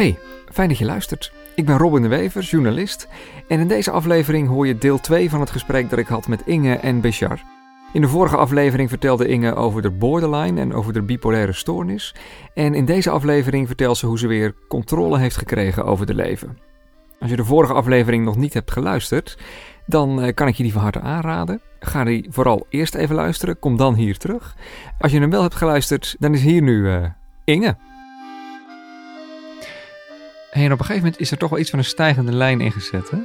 Hey, fijn dat je luistert. Ik ben Robin de Wever, journalist. En in deze aflevering hoor je deel 2 van het gesprek dat ik had met Inge en Bechar. In de vorige aflevering vertelde Inge over de borderline en over de bipolaire stoornis. En in deze aflevering vertelt ze hoe ze weer controle heeft gekregen over de leven. Als je de vorige aflevering nog niet hebt geluisterd, dan eh, kan ik je die van harte aanraden. Ga die vooral eerst even luisteren, kom dan hier terug. Als je hem wel hebt geluisterd, dan is hier nu uh, Inge. Hey, en op een gegeven moment is er toch wel iets van een stijgende lijn ingezet. Hè?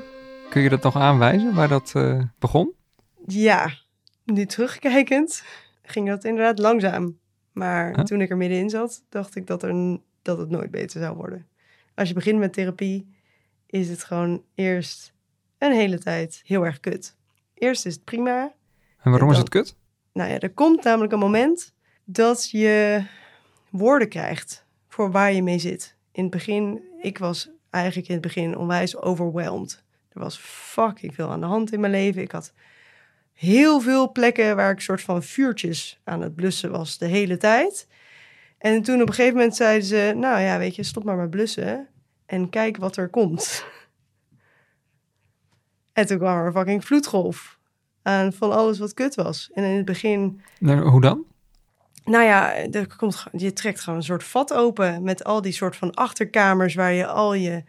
Kun je dat nog aanwijzen waar dat uh, begon? Ja, nu terugkijkend ging dat inderdaad langzaam. Maar huh? toen ik er middenin zat, dacht ik dat, er, dat het nooit beter zou worden. Als je begint met therapie, is het gewoon eerst een hele tijd heel erg kut. Eerst is het prima. En waarom en dan, is het kut? Nou ja, er komt namelijk een moment dat je woorden krijgt voor waar je mee zit. In het begin, ik was eigenlijk in het begin onwijs overwhelmed. Er was fucking veel aan de hand in mijn leven. Ik had heel veel plekken waar ik soort van vuurtjes aan het blussen was de hele tijd. En toen op een gegeven moment zeiden ze, nou ja, weet je, stop maar met blussen en kijk wat er komt. En toen kwam er een fucking vloedgolf aan van alles wat kut was. En in het begin... Nou, hoe dan? Nou ja, er komt, je trekt gewoon een soort vat open met al die soort van achterkamers waar je al je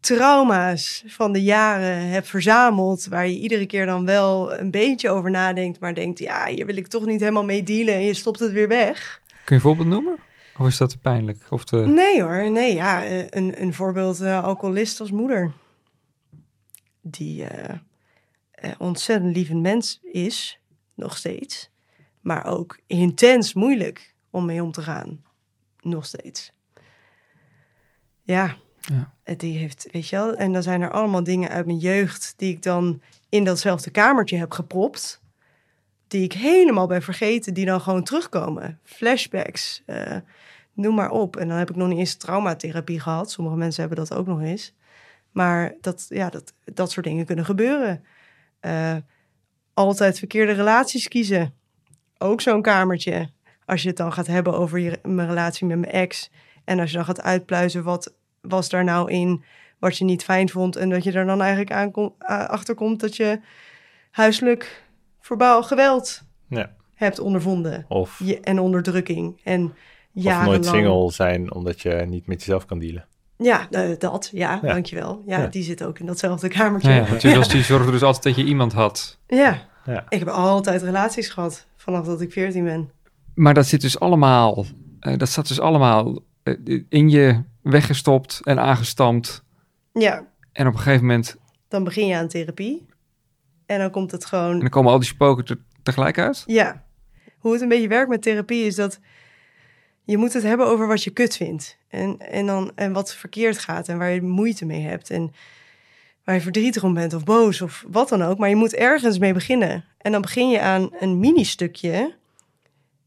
trauma's van de jaren hebt verzameld, waar je iedere keer dan wel een beetje over nadenkt, maar denkt, ja, hier wil ik toch niet helemaal mee dealen en je stopt het weer weg. Kun je een voorbeeld noemen? Of is dat te pijnlijk? Of te... Nee hoor, nee, ja, een, een voorbeeld, uh, alcoholist als moeder. Die uh, uh, ontzettend lievend mens is, nog steeds. Maar ook intens moeilijk om mee om te gaan. Nog steeds. Ja, ja. die heeft, weet je wel. En dan zijn er allemaal dingen uit mijn jeugd die ik dan in datzelfde kamertje heb gepropt. Die ik helemaal ben vergeten, die dan gewoon terugkomen. Flashbacks, uh, noem maar op. En dan heb ik nog niet eens traumatherapie gehad. Sommige mensen hebben dat ook nog eens. Maar dat, ja, dat, dat soort dingen kunnen gebeuren. Uh, altijd verkeerde relaties kiezen. Ook zo'n kamertje. Als je het dan gaat hebben over je, mijn relatie met mijn ex. En als je dan gaat uitpluizen wat was daar nou in wat je niet fijn vond. En dat je er dan eigenlijk aankom, achter komt dat je huiselijk verbaal geweld ja. hebt ondervonden. Of, je, en onderdrukking. En of nooit single zijn omdat je niet met jezelf kan dealen. Ja, uh, dat. Ja, ja, dankjewel. Ja, ja, die zit ook in datzelfde kamertje. Ja, natuurlijk. Die zorgde dus altijd dat je iemand had. Ja. Ja. Ik heb altijd relaties gehad vanaf dat ik 14 ben. Maar dat zit dus allemaal, uh, dat staat dus allemaal uh, in je weggestopt en aangestampt. Ja. En op een gegeven moment... Dan begin je aan therapie. En dan komt het gewoon... En dan komen al die spoken te, tegelijk uit? Ja. Hoe het een beetje werkt met therapie is dat... Je moet het hebben over wat je kut vindt. En, en, dan, en wat verkeerd gaat en waar je moeite mee hebt. En waar je verdrietig om bent of boos of wat dan ook. Maar je moet ergens mee beginnen. En dan begin je aan een mini-stukje.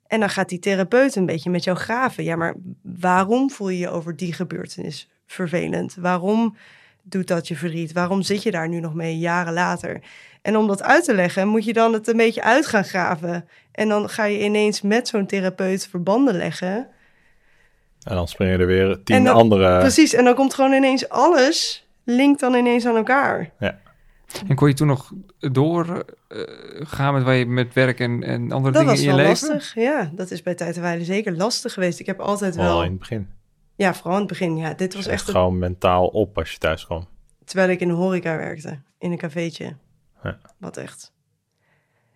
En dan gaat die therapeut een beetje met jou graven. Ja, maar waarom voel je je over die gebeurtenis vervelend? Waarom doet dat je verdriet? Waarom zit je daar nu nog mee jaren later? En om dat uit te leggen, moet je dan het een beetje uit gaan graven. En dan ga je ineens met zo'n therapeut verbanden leggen. En dan springen er weer tien dan, andere. Precies, en dan komt gewoon ineens alles, linkt dan ineens aan elkaar. Ja. En kon je toen nog doorgaan uh, met, waar je met werk en, en andere dat dingen in je leven? Dat was lastig, ja. Dat is bij tijd zeker lastig geweest. Ik heb altijd wel... Vooral in het begin. Ja, vooral in het begin, ja. Dit was echt... gewoon een... mentaal op als je thuis kwam. Terwijl ik in de horeca werkte, in een cafeetje. Ja. Wat echt...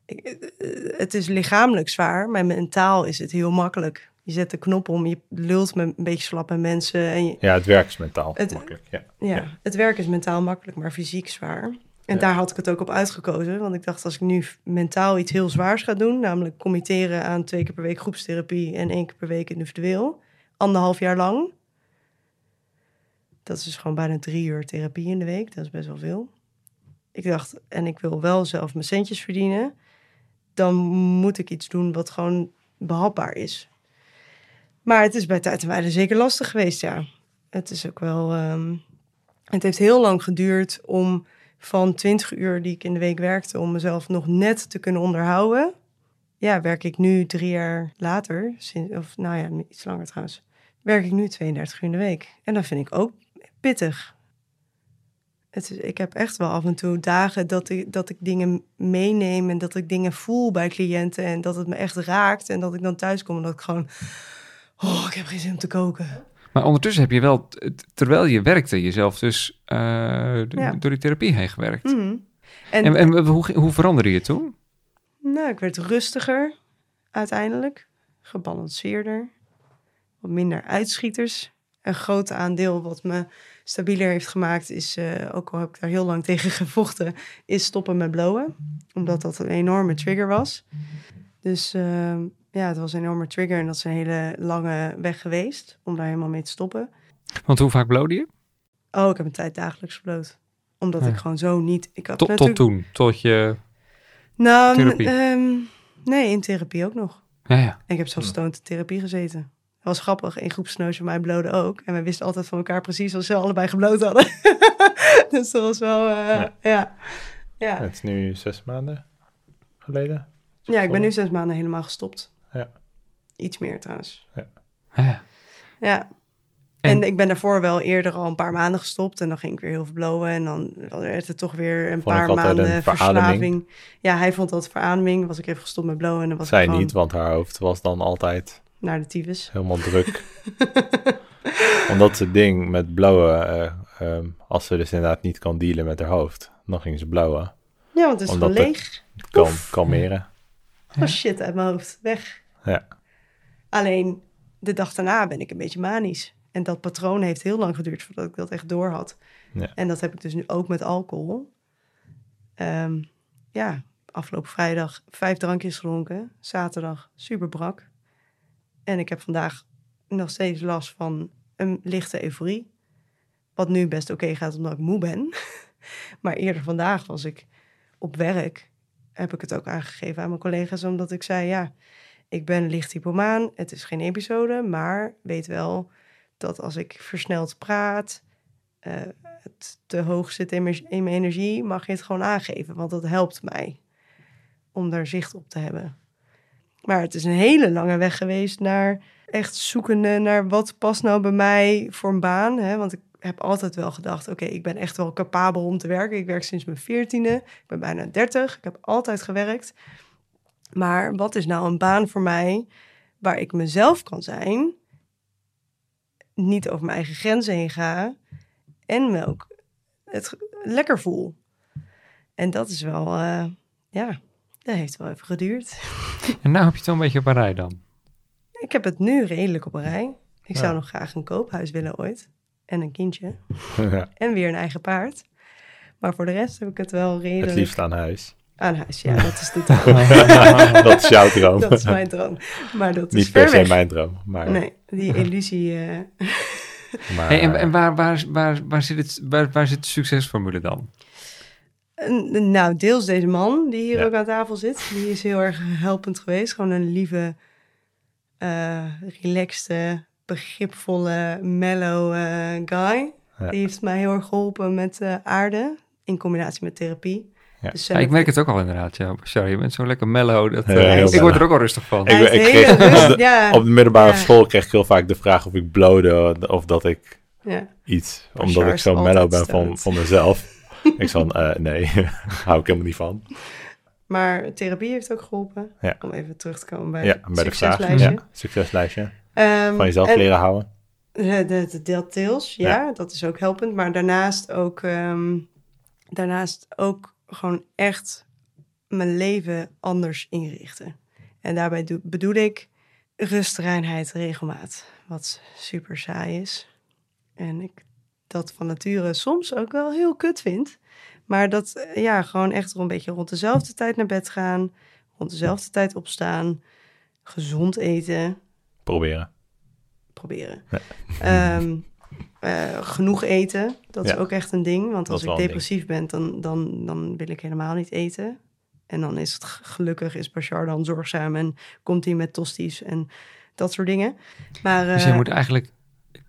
Ik, het is lichamelijk zwaar, maar mentaal is het heel makkelijk. Je zet de knop om, je lult met een beetje slappe mensen. En je, ja, het werk is mentaal het, makkelijk. Ja. Ja, ja, het werk is mentaal makkelijk, maar fysiek zwaar. En ja. daar had ik het ook op uitgekozen. Want ik dacht, als ik nu mentaal iets heel zwaars ga doen... namelijk committeren aan twee keer per week groepstherapie... en één keer per week individueel, anderhalf jaar lang... dat is dus gewoon bijna drie uur therapie in de week. Dat is best wel veel. Ik dacht, en ik wil wel zelf mijn centjes verdienen... dan moet ik iets doen wat gewoon behapbaar is. Maar het is bij tijd en zeker lastig geweest, ja. Het is ook wel... Um, het heeft heel lang geduurd om van 20 uur die ik in de week werkte om mezelf nog net te kunnen onderhouden. Ja, werk ik nu drie jaar later, of nou ja, iets langer trouwens, werk ik nu 32 uur in de week. En dat vind ik ook pittig. Het is, ik heb echt wel af en toe dagen dat ik, dat ik dingen meeneem en dat ik dingen voel bij cliënten en dat het me echt raakt. En dat ik dan thuis kom en dat ik gewoon, oh, ik heb geen zin om te koken. Maar ondertussen heb je wel, terwijl je werkte, jezelf dus eh, Ja. door die therapie heen gewerkt. Mhm. En, En, en hoe, hoe veranderde je toen? nou, ik werd rustiger uiteindelijk, gebalanceerder, wat minder uitschieters. Een groot aandeel wat me stabieler heeft gemaakt is, eh, ook al heb ik daar heel lang tegen gevochten, is stoppen met blowen. Omdat dat een enorme trigger was. Dus eh, ja, het was een enorme trigger en dat is een hele lange weg geweest om daar helemaal mee te stoppen. Want hoe vaak blode je? Oh, ik heb een tijd dagelijks gebloot. Omdat Ja. ik gewoon zo niet... Ik had Tot, tot toen, tot je... Nou, Therapie? ehm, nee, in therapie ook nog. Ja, ja. En ik heb zelfs stoned in therapie gezeten. Dat was grappig. In groepsnoos van mij bloden ook. En we wisten altijd van elkaar precies wat ze allebei gebloot hadden. dus dat was wel, eh, ja. Ja. Ja. Het is nu zes maanden geleden. ik ben nu zes maanden helemaal gestopt. Ja. Iets meer trouwens. ja, ja. Ja. En- En, ik ben daarvoor wel eerder al een paar maanden gestopt. En dan ging ik weer heel veel blowen. En dan werd het toch weer een Vond paar maanden een verslaving. Ja, hij vond dat verademing. Was ik even gestopt met blowen. En dan was Zij gewoon niet, want haar hoofd was dan altijd naar de tyfus. helemaal druk. Omdat ze ding met blauwen, eh, ehm, als ze dus inderdaad niet kan dealen met haar hoofd, dan ging ze blauwen. Ja, want het is Omdat gewoon leeg. Het kan kalmeren. Oh shit, uit mijn hoofd. Weg. Ja. Alleen de dag daarna ben ik een beetje manisch. En dat patroon heeft heel lang geduurd voordat ik dat echt door had. Ja. En dat heb ik dus nu ook met alcohol. Ehm, ja, afgelopen vrijdag vijf drankjes gedronken. Zaterdag super brak. En ik heb vandaag nog steeds last van een lichte euforie. Wat nu best oké gaat omdat ik moe ben. maar eerder vandaag was ik op werk. Heb ik het ook aangegeven aan mijn collega's. Omdat ik zei, ja, ik ben licht hypomaan. Het is geen episode. Maar weet wel dat als ik versneld praat... eh, het te hoog zit in mijn, energie... mag je het gewoon aangeven. Want dat helpt mij om daar zicht op te hebben. Maar het is een hele lange weg geweest naar echt zoekende naar wat past nou bij mij voor een baan. Hè? Want ik heb altijd wel gedacht, oké, ik ben echt wel capabel om te werken. Ik werk sinds mijn veertiende, ik ben bijna dertig, ik heb altijd gewerkt. Maar wat is nou een baan voor mij waar ik mezelf kan zijn, niet over mijn eigen grenzen heen ga en me ook het lekker voel. En dat is wel, eh, ja, dat heeft wel even geduurd. En nou heb je het wel een beetje op een rij dan. Ik heb het nu redelijk op een rij. Ik zou nog graag een koophuis willen ooit. En een kindje. Ja, En weer een eigen paard. Maar voor de rest heb ik het wel het redelijk liefst aan huis. Aan huis. Ja, dat is de droom. dat is jouw droom. dat is mijn droom. Maar dat is Niet per se weg. mijn droom. Maar, Nee, die illusie... eh, maar Hey, en en waar, waar, waar, waar, zit het, waar, waar zit de succesformule dan? nou, deels deze man die hier Ja. ook aan tafel zit. Die is heel erg helpend geweest. Gewoon een lieve, eh relaxte, begripvolle, mellow eh, guy. Ja. Die heeft mij heel erg geholpen met aarde. In combinatie met therapie. Ja. Dus, Ja, eh, ik merk het ook al inderdaad, ja. Sorry, je bent zo lekker mellow. Dat, Ja, eh, ik word er ook al rustig van. Ik- ik kreeg- rust- op de- ja, Op de middelbare Ja. school kreeg ik heel vaak de vraag of ik blode of dat ik ja. iets, omdat ik zo mellow ben van, van mezelf. ik zei van, eh, nee, hou ik helemaal niet van. Maar therapie heeft ook geholpen. Ja. Om even terug te komen bij Ja, het bij de vraag. succeslijstje. Ja, succeslijstje. Ehm, Van jezelf en- leren houden. De, de, de deelteels, ja, Ja. dat is ook helpend. Maar daarnaast ook, ehm, daarnaast ook gewoon echt mijn leven anders inrichten. En daarbij doe- bedoel ik rust, reinheid, regelmaat. Wat super saai is. En ik dat van nature soms ook wel heel kut vind. Maar dat, eh, ja, gewoon echt een beetje rond dezelfde tijd naar bed gaan. Rond dezelfde tijd opstaan. Gezond eten Proberen. proberen. Ja. Ehm, eh, genoeg eten, dat is ook echt een ding. Want als ik depressief ben, dan, dan, dan wil ik helemaal niet eten. En dan is het gelukkig is Bashar dan zorgzaam en komt hij met tosties en dat soort dingen. Maar Dus je eh, moet eigenlijk,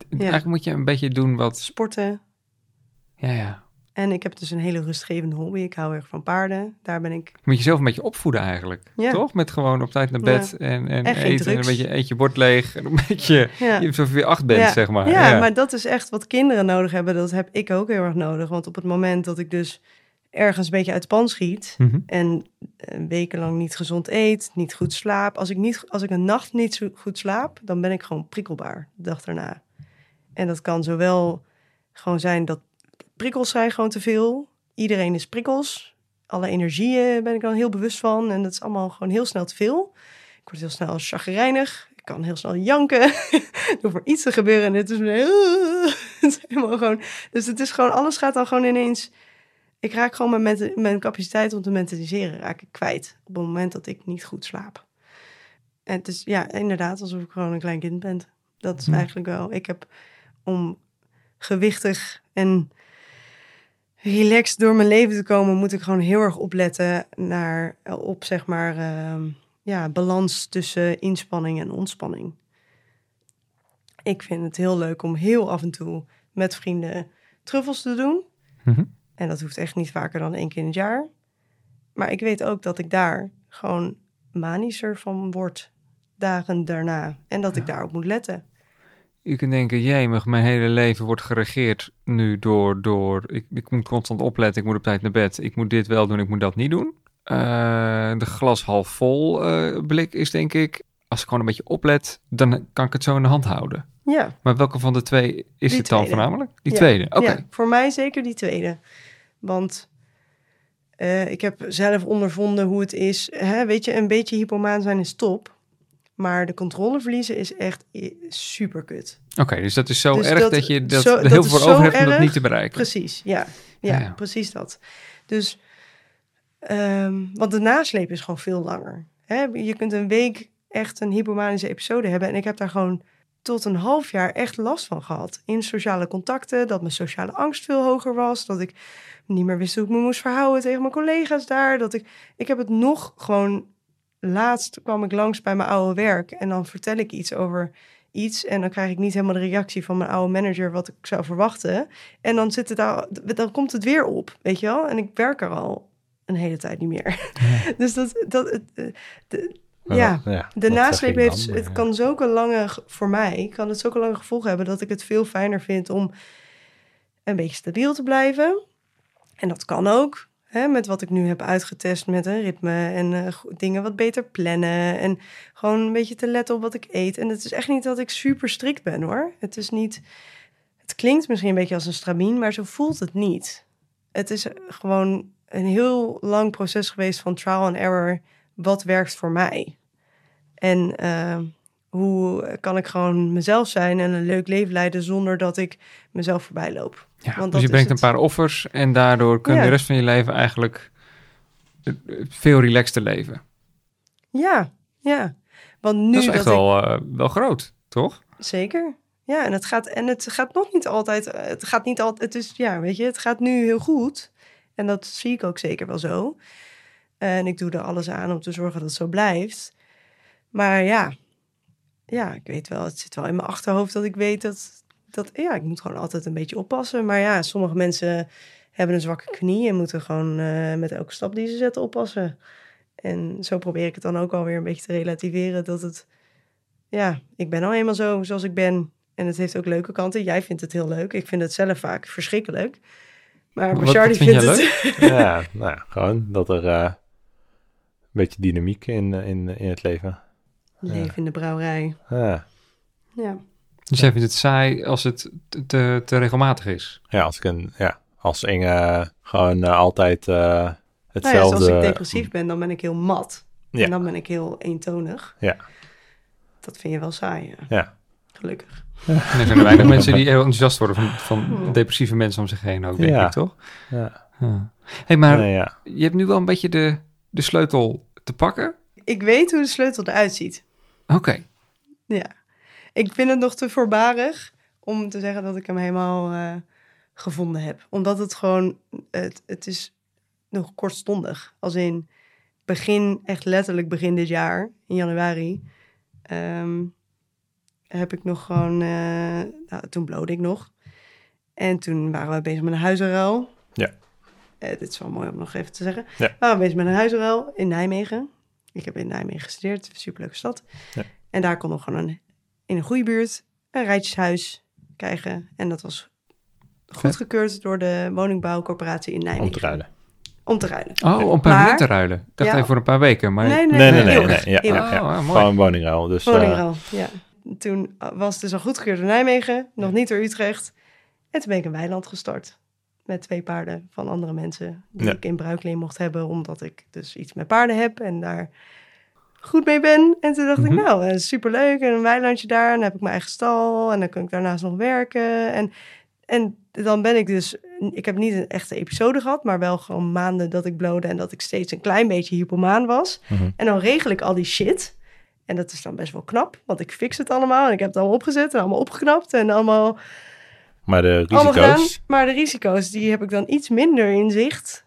eigenlijk moet je een beetje doen wat, sporten, ja, ja. En ik heb dus een hele rustgevende hobby. Ik hou erg van paarden. Daar ben ik... Moet je jezelf een beetje opvoeden eigenlijk, Ja. toch? Met gewoon op tijd naar bed en, en eten en een beetje eet je bord leeg. En een beetje, Ja. je alsof je weer acht bent, ja. zeg maar. Ja, maar dat is echt wat kinderen nodig hebben. Dat heb ik ook heel erg nodig. Want op het moment dat ik dus ergens een beetje uit pan schiet... Mhm. en een wekenlang niet gezond eet, niet goed slaap... Als ik, niet, als ik een nacht niet zo goed slaap, dan ben ik gewoon prikkelbaar de dag daarna. En dat kan zowel gewoon zijn dat prikkels zijn gewoon te veel. Iedereen is prikkels. Alle energieën ben ik dan heel bewust van. En dat is allemaal gewoon heel snel te veel. Ik word heel snel chagrijnig. Ik kan heel snel janken. er hoeft maar iets te gebeuren en het is, het is helemaal gewoon... Dus het is gewoon, alles gaat dan gewoon ineens... Ik raak gewoon mijn, mijn capaciteit om te mentaliseren raak ik kwijt. Op het moment dat ik niet goed slaap. En het is ja, inderdaad alsof ik gewoon een klein kind ben. Dat is Ja. eigenlijk wel... Ik heb om gewichtig en relaxed door mijn leven te komen, moet ik gewoon heel erg opletten naar op zeg maar ehm, ja, balans tussen inspanning en ontspanning. Ik vind het heel leuk om heel af en toe met vrienden truffels te doen. Mhm. En dat hoeft echt niet vaker dan één keer in het jaar. Maar ik weet ook dat ik daar gewoon manischer van word dagen daarna. En dat ik daarop moet letten. Je kunt denken, jemig, mijn hele leven wordt geregeerd nu door... door ik, ik moet constant opletten, ik moet op tijd naar bed. Ik moet dit wel doen, ik moet dat niet doen. Eh, de glas half vol eh, blik is denk ik... Als ik gewoon een beetje oplet, dan kan ik het zo in de hand houden. Ja, Maar welke van de twee is Die het dan voornamelijk? Die Ja. tweede, oké. Ja, voor mij zeker die tweede. Want eh, ik heb zelf ondervonden hoe het is. Hè, weet je, een beetje hypomaan zijn is top. Maar de controle verliezen is echt super kut. Oké, dus dat is zo Dus erg dat, dat- je dat zo- dat heel veel voor over hebt om dat niet te bereiken. Precies, ja. Ja, Ja, ja. precies dat. Dus, ehm, want de nasleep is gewoon veel langer. Hè? Je kunt een week echt een hypomanische episode hebben. En ik heb daar gewoon tot een half jaar echt last van gehad. In sociale contacten, dat mijn sociale angst veel hoger was. Dat ik niet meer wist hoe ik me moest verhouden tegen mijn collega's daar. Dat ik, ik heb het nog gewoon... Laatst kwam ik langs bij mijn oude werk en dan vertel ik iets over iets. En dan krijg ik niet helemaal de reactie van mijn oude manager wat ik zou verwachten. En dan, zit het daar, dan komt het weer op, weet je wel? En ik werk er al een hele tijd niet meer. dus dat, dat, het, eh, de, ja, de nasleep dan? heeft, Maar het ja. kan zulke lange, ge- voor mij, kan het zulke lange gevolgen hebben dat ik het veel fijner vind om een beetje stabiel te blijven. En dat kan ook, met wat ik nu heb uitgetest met een ritme en eh, dingen wat beter plannen. En gewoon een beetje te letten op wat ik eet. En het is echt niet dat ik super strikt ben hoor. Het is niet, het klinkt misschien een beetje als een stramien, maar zo voelt het niet. Het is gewoon een heel lang proces geweest van trial and error. Wat werkt voor mij? En eh, hoe kan ik gewoon mezelf zijn en een leuk leven leiden zonder dat ik mezelf voorbij loop? Ja, Want dus je brengt een paar offers en daardoor kun je Ja. de rest van je leven eigenlijk eh, veel relaxter leven. Ja, ja. Want nu dat is echt dat ik- wel, eh, wel groot, toch? Zeker. Ja, en het gaat, en het gaat nog niet altijd. eh, Het gaat niet altijd. Het is, ja, weet je, het gaat nu heel goed. En dat zie ik ook zeker wel zo. En ik doe er alles aan om te zorgen dat het zo blijft. Maar ja, ja, ik weet wel, het zit wel in mijn achterhoofd dat ik weet dat, dat ja, ik moet gewoon altijd een beetje oppassen. Maar ja, sommige mensen hebben een zwakke knie en moeten gewoon eh, met elke stap die ze zetten oppassen. En zo probeer ik het dan ook alweer een beetje te relativeren dat het ja, ik ben al eenmaal zo zoals ik ben. En het heeft ook leuke kanten. Jij vindt het heel leuk. Ik vind het zelf vaak verschrikkelijk. Maar Wat- vind vindt het... Ja, nou ja, gewoon dat er eh, een beetje dynamiek in, eh, in, in het leven. Leven in de brouwerij. Ja. Ja. Dus jij vindt het saai als het te, te, regelmatig is. ja, als ik een, ja, als Inge gewoon eh, altijd eh, Nou ja, hetzelfde... als ik depressief ben, dan ben ik heel mat. Ja. En dan ben ik heel eentonig. Ja. Dat vind je wel saai, ja. Ja. Gelukkig. En er zijn er weinig mensen die heel enthousiast worden van, van depressieve mensen om zich heen ook, denk Ja. ik, toch? Ja. Ja. hey, maar Nee, ja. je hebt nu wel een beetje de, de sleutel te pakken. Ik weet hoe de sleutel eruit ziet. Oké. Ja. Ik vind het nog te voorbarig om te zeggen dat ik hem helemaal eh, gevonden heb. Omdat het gewoon, het, het is nog kortstondig. Als in begin, echt letterlijk begin dit jaar, in januari, ehm, heb ik nog gewoon, eh, nou, toen blode ik nog. En toen waren we bezig met een huizenruil. Ja. Eh, dit is wel mooi om nog even te zeggen. Ja. We waren bezig met een huisruil in Nijmegen. Ik heb in Nijmegen gestudeerd, superleuke stad. Ja. En daar konden we gewoon een, in een goede buurt een rijtjeshuis krijgen. En dat was goedgekeurd door de woningbouwcorporatie in Nijmegen. Om te ruilen. Om te ruilen. Oh, om permanent Maar- te ruilen. Ik dacht Ja. even voor een paar weken, maar... Nee, nee, Nee, nee, nee. eeuwig, nee, ja, eeuwig. ja, ja. Oh, mooi. Gewoon een woningruil. Dus, eh, Woningruil, ja. Toen was het dus al goedgekeurd door Nijmegen, nog niet door Utrecht. En toen ben ik een weiland gestart. Met twee paarden van andere mensen. Die Ja. ik in bruikleen mocht hebben, omdat ik dus iets met paarden heb en daar goed mee ben. En toen dacht Mhm. ik, nou, eh, superleuk. En een weilandje daar. En dan heb ik mijn eigen stal. En dan kan ik daarnaast nog werken. En, en dan ben ik dus... Ik heb niet een echte episode gehad, maar wel gewoon maanden dat ik blode en dat ik steeds een klein beetje hypomaan was. mhm. En dan regel ik al die shit. En dat is dan best wel knap, want ik fix het allemaal. En ik heb het allemaal opgezet en allemaal opgeknapt en allemaal, Maar de allemaal gedaan. risico's... Maar de risico's, die heb ik dan iets minder in zicht.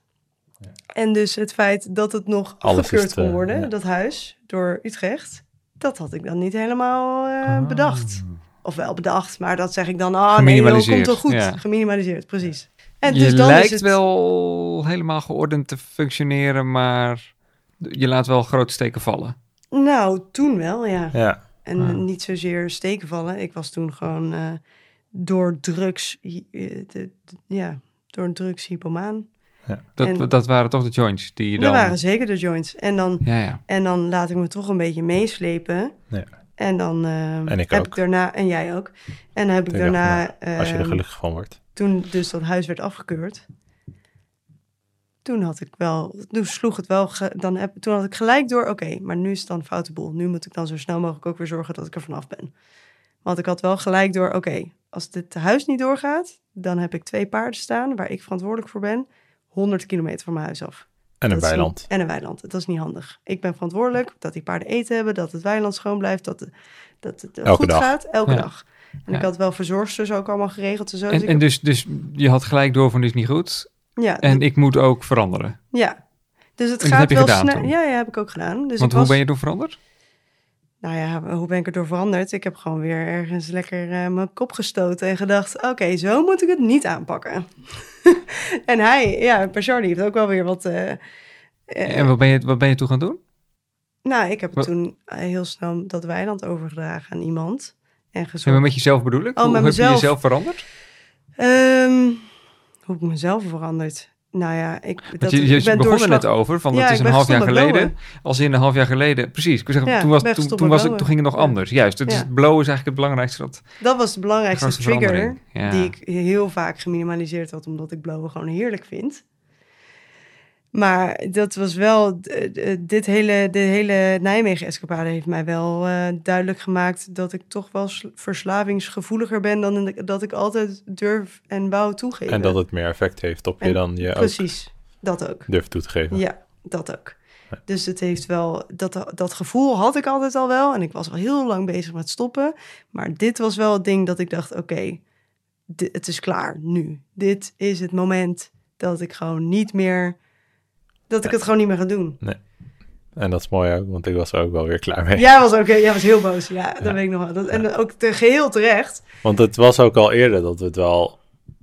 En dus het feit dat het nog afgekeurd kon eh, worden, ja. dat huis, door Utrecht. Dat had ik dan niet helemaal eh, Ah. bedacht. Of wel bedacht, maar dat zeg ik dan, ah nee, joh, komt wel goed. ja. Geminimaliseerd, precies. En je dus dan lijkt is het, wel helemaal geordend te functioneren, maar je laat wel grote steken vallen. Nou, toen wel, ja. Ja, En Ah. niet zozeer steken vallen. Ik was toen gewoon eh, door drugs, eh, ja, door drugs hypomaan. Dat, En- dat waren toch de joints die je dan... Dat waren zeker de joints. En dan, Ja, ja. en dan laat ik me toch een beetje meeslepen. Ja. En dan eh, En ik heb ook. ik daarna, en jij ook. En dan heb ik Ik dacht, daarna, als je er ehm, gelukkig van wordt. toen dus dat huis werd afgekeurd, toen had ik wel, toen sloeg het wel, dan heb, toen had ik gelijk door, oké, maar nu is het dan een foute boel. Nu moet ik dan zo snel mogelijk ook weer zorgen dat ik er vanaf ben. Want ik had wel gelijk door, oké, als dit huis niet doorgaat, dan heb ik twee paarden staan waar ik verantwoordelijk voor ben, 100 kilometer van mijn huis af. En een Dat is niet- weiland. en een weiland. Dat is niet handig. Ik ben verantwoordelijk dat die paarden eten hebben, dat het weiland schoon blijft, dat, de- dat het Elke goed dag. gaat, elke Ja. dag. En Ja. ik had wel verzorgsters ook allemaal geregeld en zo. dus En, en dus, dus je had gelijk door van dit is niet goed. ja, En ik moet ook veranderen. Ja, dus het En dat gaat heb je wel snel. Ja, ja, heb ik ook gedaan. Dus Want ik hoe was, ben je toen veranderd? Nou ja, hoe ben ik erdoor veranderd? Ik heb gewoon weer ergens lekker eh, mijn kop gestoten en gedacht: oké, zo moet ik het niet aanpakken. en hij, ja, die heeft ook wel weer wat. eh, eh, En wat ben, je, wat ben je toen gaan doen? nou, ik heb Wat- toen heel snel dat weiland overgedragen aan iemand. En gezorgd. met jezelf bedoel ik? Oh, hoe heb je mezelf. jezelf veranderd? Ehm, hoe heb ik mezelf veranderd? Nou ja, ik, dat, je, ik ben begon er net over, van Ja, het is ik een half jaar geleden. Als in een half jaar geleden, precies. Ik wil zeggen, Ja, toen, was, toen, was het, toen blowen. ging het nog anders. Juist, het blowen is eigenlijk het belangrijkste. Dat, Dat was de belangrijkste trigger. die ik heel vaak geminimaliseerd had, omdat ik blowen gewoon heerlijk vind. Maar dat was wel, dit hele, de hele Nijmegen-escapade heeft mij wel eh, duidelijk gemaakt dat ik toch wel sl- verslavingsgevoeliger ben dan dat ik altijd durf en wou toegeven. En dat het meer effect heeft op je dan je ook Precies, dat ook. durft toe te geven. Ja, dat ook. Dus het heeft wel, dat, dat gevoel had ik altijd al wel. En ik was al heel lang bezig met stoppen. Maar dit was wel het ding dat ik dacht, oké, het is klaar nu. Dit is het moment dat ik gewoon niet meer, dat ik het gewoon niet meer ga doen. En dat is mooi ook, want ik was er ook wel weer klaar mee. Jij was ook, jij was heel boos. Ja, dat weet ik nog wel. Dat, en ook te, geheel terecht. Want het was ook al eerder dat we het wel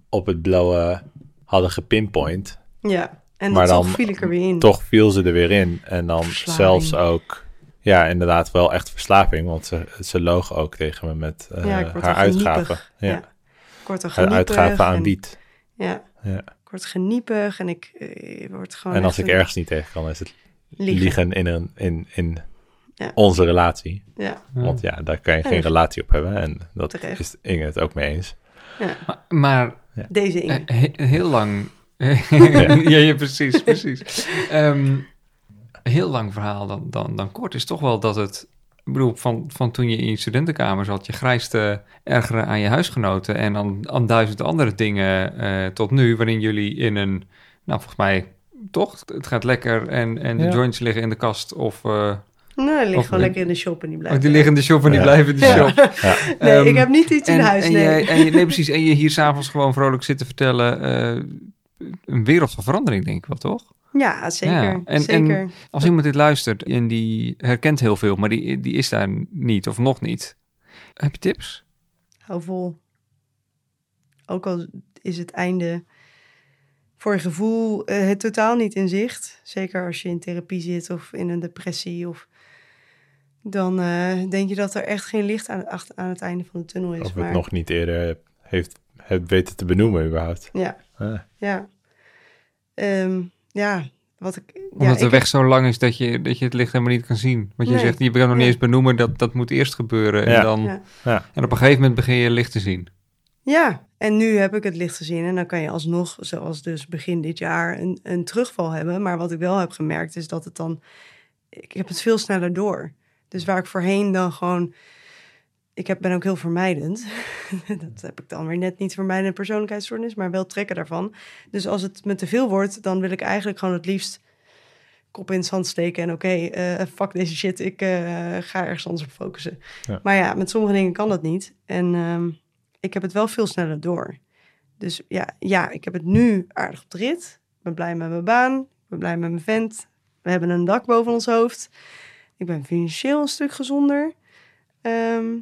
op het blauwe hadden gepinpoint. Ja, en Maar toch dan viel ik er weer in. Toch viel ze er weer in. En dan Verslaving. zelfs ook, ja, inderdaad wel echt verslaving. Want ze, ze loog ook tegen me met eh, Ja, haar uitgaven. Ja. Ja. Haar uitgaven aan en- wiet. Ja, Ja. Ik word geniepig en ik eh, word gewoon En als ik een- ergens niet tegen kan, is het liegen. liegen in, een, in, in Ja. onze relatie. Ja, Want ja, daar kan je Ja, geen dat- relatie op hebben. En dat Terecht. is Inge het ook mee eens. Maar, maar deze Inge. eh, he- heel lang... ja, ja, precies, precies. Ehm, heel lang verhaal dan, dan, dan kort is toch wel dat het... Ik bedoel, van, van toen je in je studentenkamer zat, je grijste ergeren aan je huisgenoten en aan, aan duizend andere dingen eh, tot nu, waarin jullie in een, nou volgens mij toch, het gaat lekker en, en de Ja. joints liggen in de kast of, eh Nou, die ligt Of- gewoon lekker in de shop en die oh, blijft. die liggen in de shop en die Ja. blijven in de Ja. shop. Ja. Nee, Ehm, ik heb niet iets in en, huis, en, nee. je, en je, nee, precies. En je hier s'avonds gewoon vrolijk zit te vertellen. eh, een wereld van verandering, denk ik wel, toch? Ja, zeker. Ja, en- zeker. Als iemand dit luistert en die herkent heel veel, maar die, die is daar niet of nog niet. Heb je tips? Hou vol. Ook al is het einde voor je gevoel eh, het totaal niet in zicht. Zeker als je in therapie zit of in een depressie. Of, dan eh, denk je dat er echt geen licht aan, aan het einde van de tunnel is. Of maar, het nog niet eerder heeft, heeft weten te benoemen überhaupt. Ja, Ah, ja. Ehm, ja, wat ik... Omdat ja, de ik weg zo lang is dat je, dat je het licht helemaal niet kan zien. Want je Nee. zegt, je kan nog niet eens benoemen, dat, dat moet eerst gebeuren. En, Ja. dan, Ja. Ja. en op een gegeven moment begin je licht te zien. Ja, en nu heb ik het licht gezien en dan kan je alsnog, zoals dus begin dit jaar, een, een terugval hebben. Maar wat ik wel heb gemerkt is dat het dan, ik heb het veel sneller door. Dus waar ik voorheen dan gewoon, ik heb, ben ook heel vermijdend. dat heb ik dan weer net niet vermijdende persoonlijkheidsstoornis, maar wel trekken daarvan. Dus als het me te veel wordt, dan wil ik eigenlijk gewoon het liefst kop in het zand steken en oké, eh, fuck deze shit, ik eh, ga ergens anders op focussen. Ja. Maar ja, met sommige dingen kan dat niet. En ehm, ik heb het wel veel sneller door. Dus ja, ja, ik heb het nu aardig op de rit. Ik ben blij met mijn baan. Ik ben blij met mijn vent. We hebben een dak boven ons hoofd. Ik ben financieel een stuk gezonder. Ehm,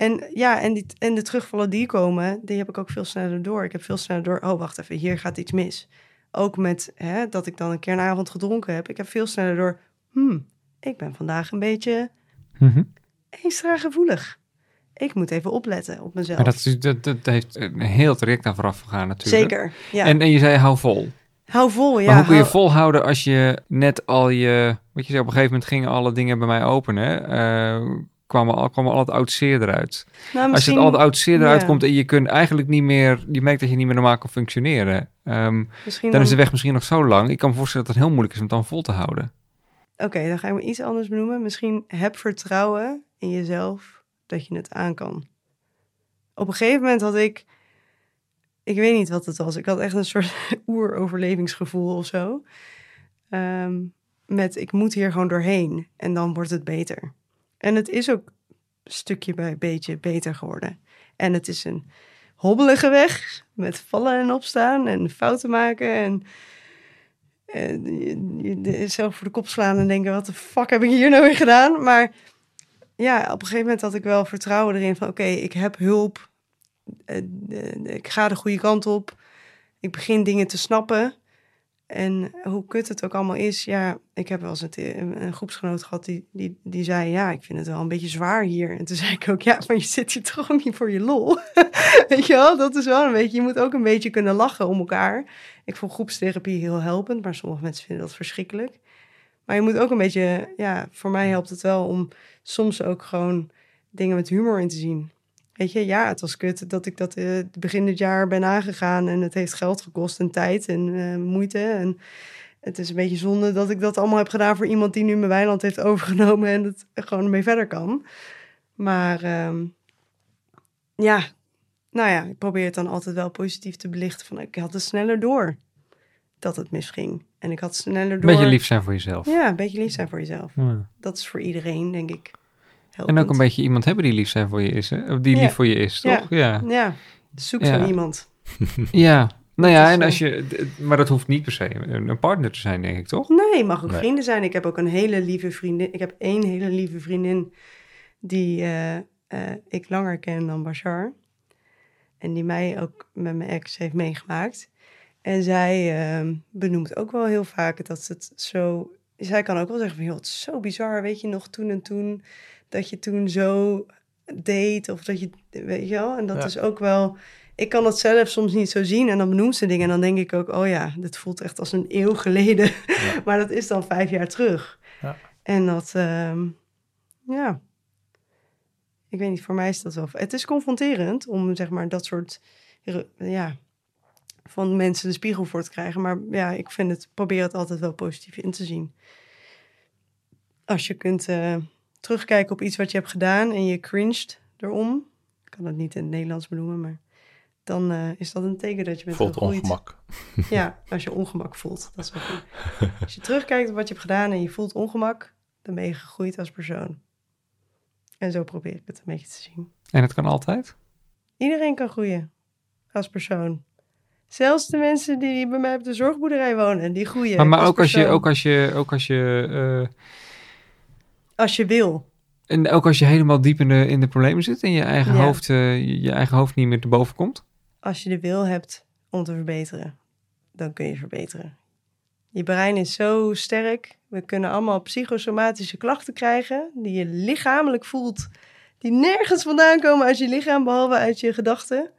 en ja, en, die, en de terugvallen die komen, die heb ik ook veel sneller door. Ik heb veel sneller door, oh wacht even, hier gaat iets mis. Ook met hè, dat ik dan een keer een avond gedronken heb. Ik heb veel sneller door, hmm, ik ben vandaag een beetje extra gevoelig. Ik moet even opletten op mezelf. Maar dat, is, dat, dat heeft een heel traject aan vooraf gegaan natuurlijk. Zeker, ja. En, en je zei, hou vol. hou vol, ja. maar hoe kun je hou- volhouden als je net al je... Wat je zei, op een gegeven moment gingen alle dingen bij mij open, hè? Eh, kwamen, al, kwam al het oud zeer eruit. Nou, Als je het al het oud zeer eruit ja. komt en je kunt eigenlijk niet meer... Je merkt dat je niet meer normaal kan functioneren. Misschien dan is de weg misschien nog zo lang. Ik kan me voorstellen dat het heel moeilijk is om het dan vol te houden. Oké, dan ga ik me iets anders benoemen. Misschien heb vertrouwen in jezelf dat je het aan kan. Op een gegeven moment had ik... Ik weet niet wat het was. Ik had echt een soort oeroverlevingsgevoel of zo. Ehm, met ik moet hier gewoon doorheen en dan wordt het beter. En het is ook stukje bij beetje beter geworden. En het is een hobbelige weg met vallen en opstaan en fouten maken en je, zelf voor de kop slaan en denken: wat de fuck heb ik hier nou weer gedaan? Maar ja, op een gegeven moment had ik wel vertrouwen erin van: oké, ik heb hulp. Eh, eh, ik ga de goede kant op. Ik begin dingen te snappen. En hoe kut het ook allemaal is, ja, ik heb wel eens een, een, groepsgenoot gehad die, die, die zei, ja, ik vind het wel een beetje zwaar hier. En toen zei ik ook, ja, maar je zit hier toch ook niet voor je lol. Weet je wel, dat is wel een beetje, je moet ook een beetje kunnen lachen om elkaar. Ik vond groepstherapie heel helpend, maar sommige mensen vinden dat verschrikkelijk. Maar je moet ook een beetje, ja, voor mij helpt het wel om soms ook gewoon dingen met humor in te zien. Weet je, ja, het was kut dat ik dat eh, begin dit jaar ben aangegaan en het heeft geld gekost en tijd en eh, moeite. En het is een beetje zonde dat ik dat allemaal heb gedaan voor iemand die nu mijn weiland heeft overgenomen en het gewoon mee verder kan. Maar ehm, ja, nou ja, ik probeer het dan altijd wel positief te belichten. Van ik had het sneller door dat het misging. En ik had sneller Een door. beetje lief zijn voor jezelf. Ja, een beetje lief zijn voor jezelf. Ja. Dat is voor iedereen, denk ik. En ook een beetje iemand hebben die lief zijn voor je is, hè? Of die Ja. lief voor je is, toch? Ja. Ja, zoek Ja. zo iemand. Ja. Nou ja, en als je... Maar dat hoeft niet per se een partner te zijn, denk ik, toch? Nee, mag ook Nee. vrienden zijn. Ik heb ook een hele lieve vriendin. Ik heb één hele lieve vriendin die eh, eh, ik langer ken dan Bashar. En die mij ook met mijn ex heeft meegemaakt. En zij ehm, benoemt ook wel heel vaak dat het zo... Zij kan ook wel zeggen van, joh, het is zo bizar, weet je nog, toen en toen... dat je toen zo deed of dat je, weet je wel. En dat Ja. is ook wel... Ik kan het zelf soms niet zo zien en dan benoemt ze dingen... en dan denk ik ook, oh ja, dit voelt echt als een eeuw geleden. Ja. maar dat is dan vijf jaar terug. Ja. En dat, ehm, ja... Ik weet niet, voor mij is dat wel... Het is confronterend om, zeg maar, dat soort... Ja, van mensen de spiegel voor te krijgen. Maar ja, ik vind het, probeer het altijd wel positief in te zien. Als je kunt eh, terugkijken op iets wat je hebt gedaan en je cringed erom. Ik kan het niet in het Nederlands benoemen, maar dan eh, is dat een teken dat je bent Voelt gegroeid. ongemak. Ja, als je ongemak voelt. Dat is wel goed. Als je terugkijkt op wat je hebt gedaan en je voelt ongemak, dan ben je gegroeid als persoon. En zo probeer ik het een beetje te zien. En het kan altijd? Iedereen kan groeien als persoon. Zelfs de mensen die bij mij op de zorgboerderij wonen, die groeien. maar maar als ook, als je, ook als je... Ook als je eh, Als je wil. en ook als je helemaal diep in de, in de problemen zit... en je eigen, Ja. hoofd, eh, je, eigen hoofd niet meer te boven komt. Als je de wil hebt om te verbeteren. dan kun je verbeteren. Je brein is zo sterk. We kunnen allemaal psychosomatische klachten krijgen die je lichamelijk voelt, die nergens vandaan komen uit je lichaam, behalve uit je gedachten.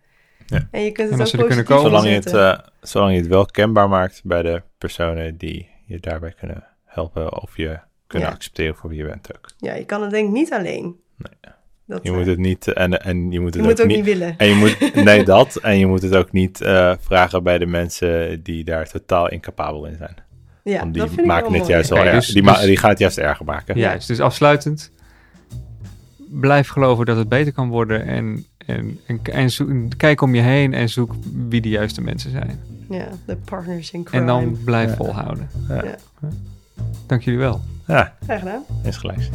Ja. En je kunt het ook ze er kunnen positief komen- Zolang je, het, eh, zolang je het wel kenbaar maakt bij de personen die je daarbij kunnen helpen of je kunnen Ja. accepteren voor wie je bent ook. Ja, je kan het denk ik niet alleen. Nee. Dat, Je moet het niet eh, en, en je moet je het moet ook ook niet. niet willen. En je moet, nee, dat. En je moet het ook niet eh, vragen bij de mensen die daar totaal incapabel in zijn. Ja, Want dat die vind ik maken wel het mooi. juist dus- die, dus- die gaan het juist erger maken. Juist, dus afsluitend. Blijf geloven dat het beter kan worden en, en, en, en zoek- kijk om je heen en zoek wie de juiste mensen zijn. Ja, de partners in crime. En dan blijf Ja. volhouden. Ja. Ja. Dank jullie wel. Ja. Graag gedaan. En gelijk.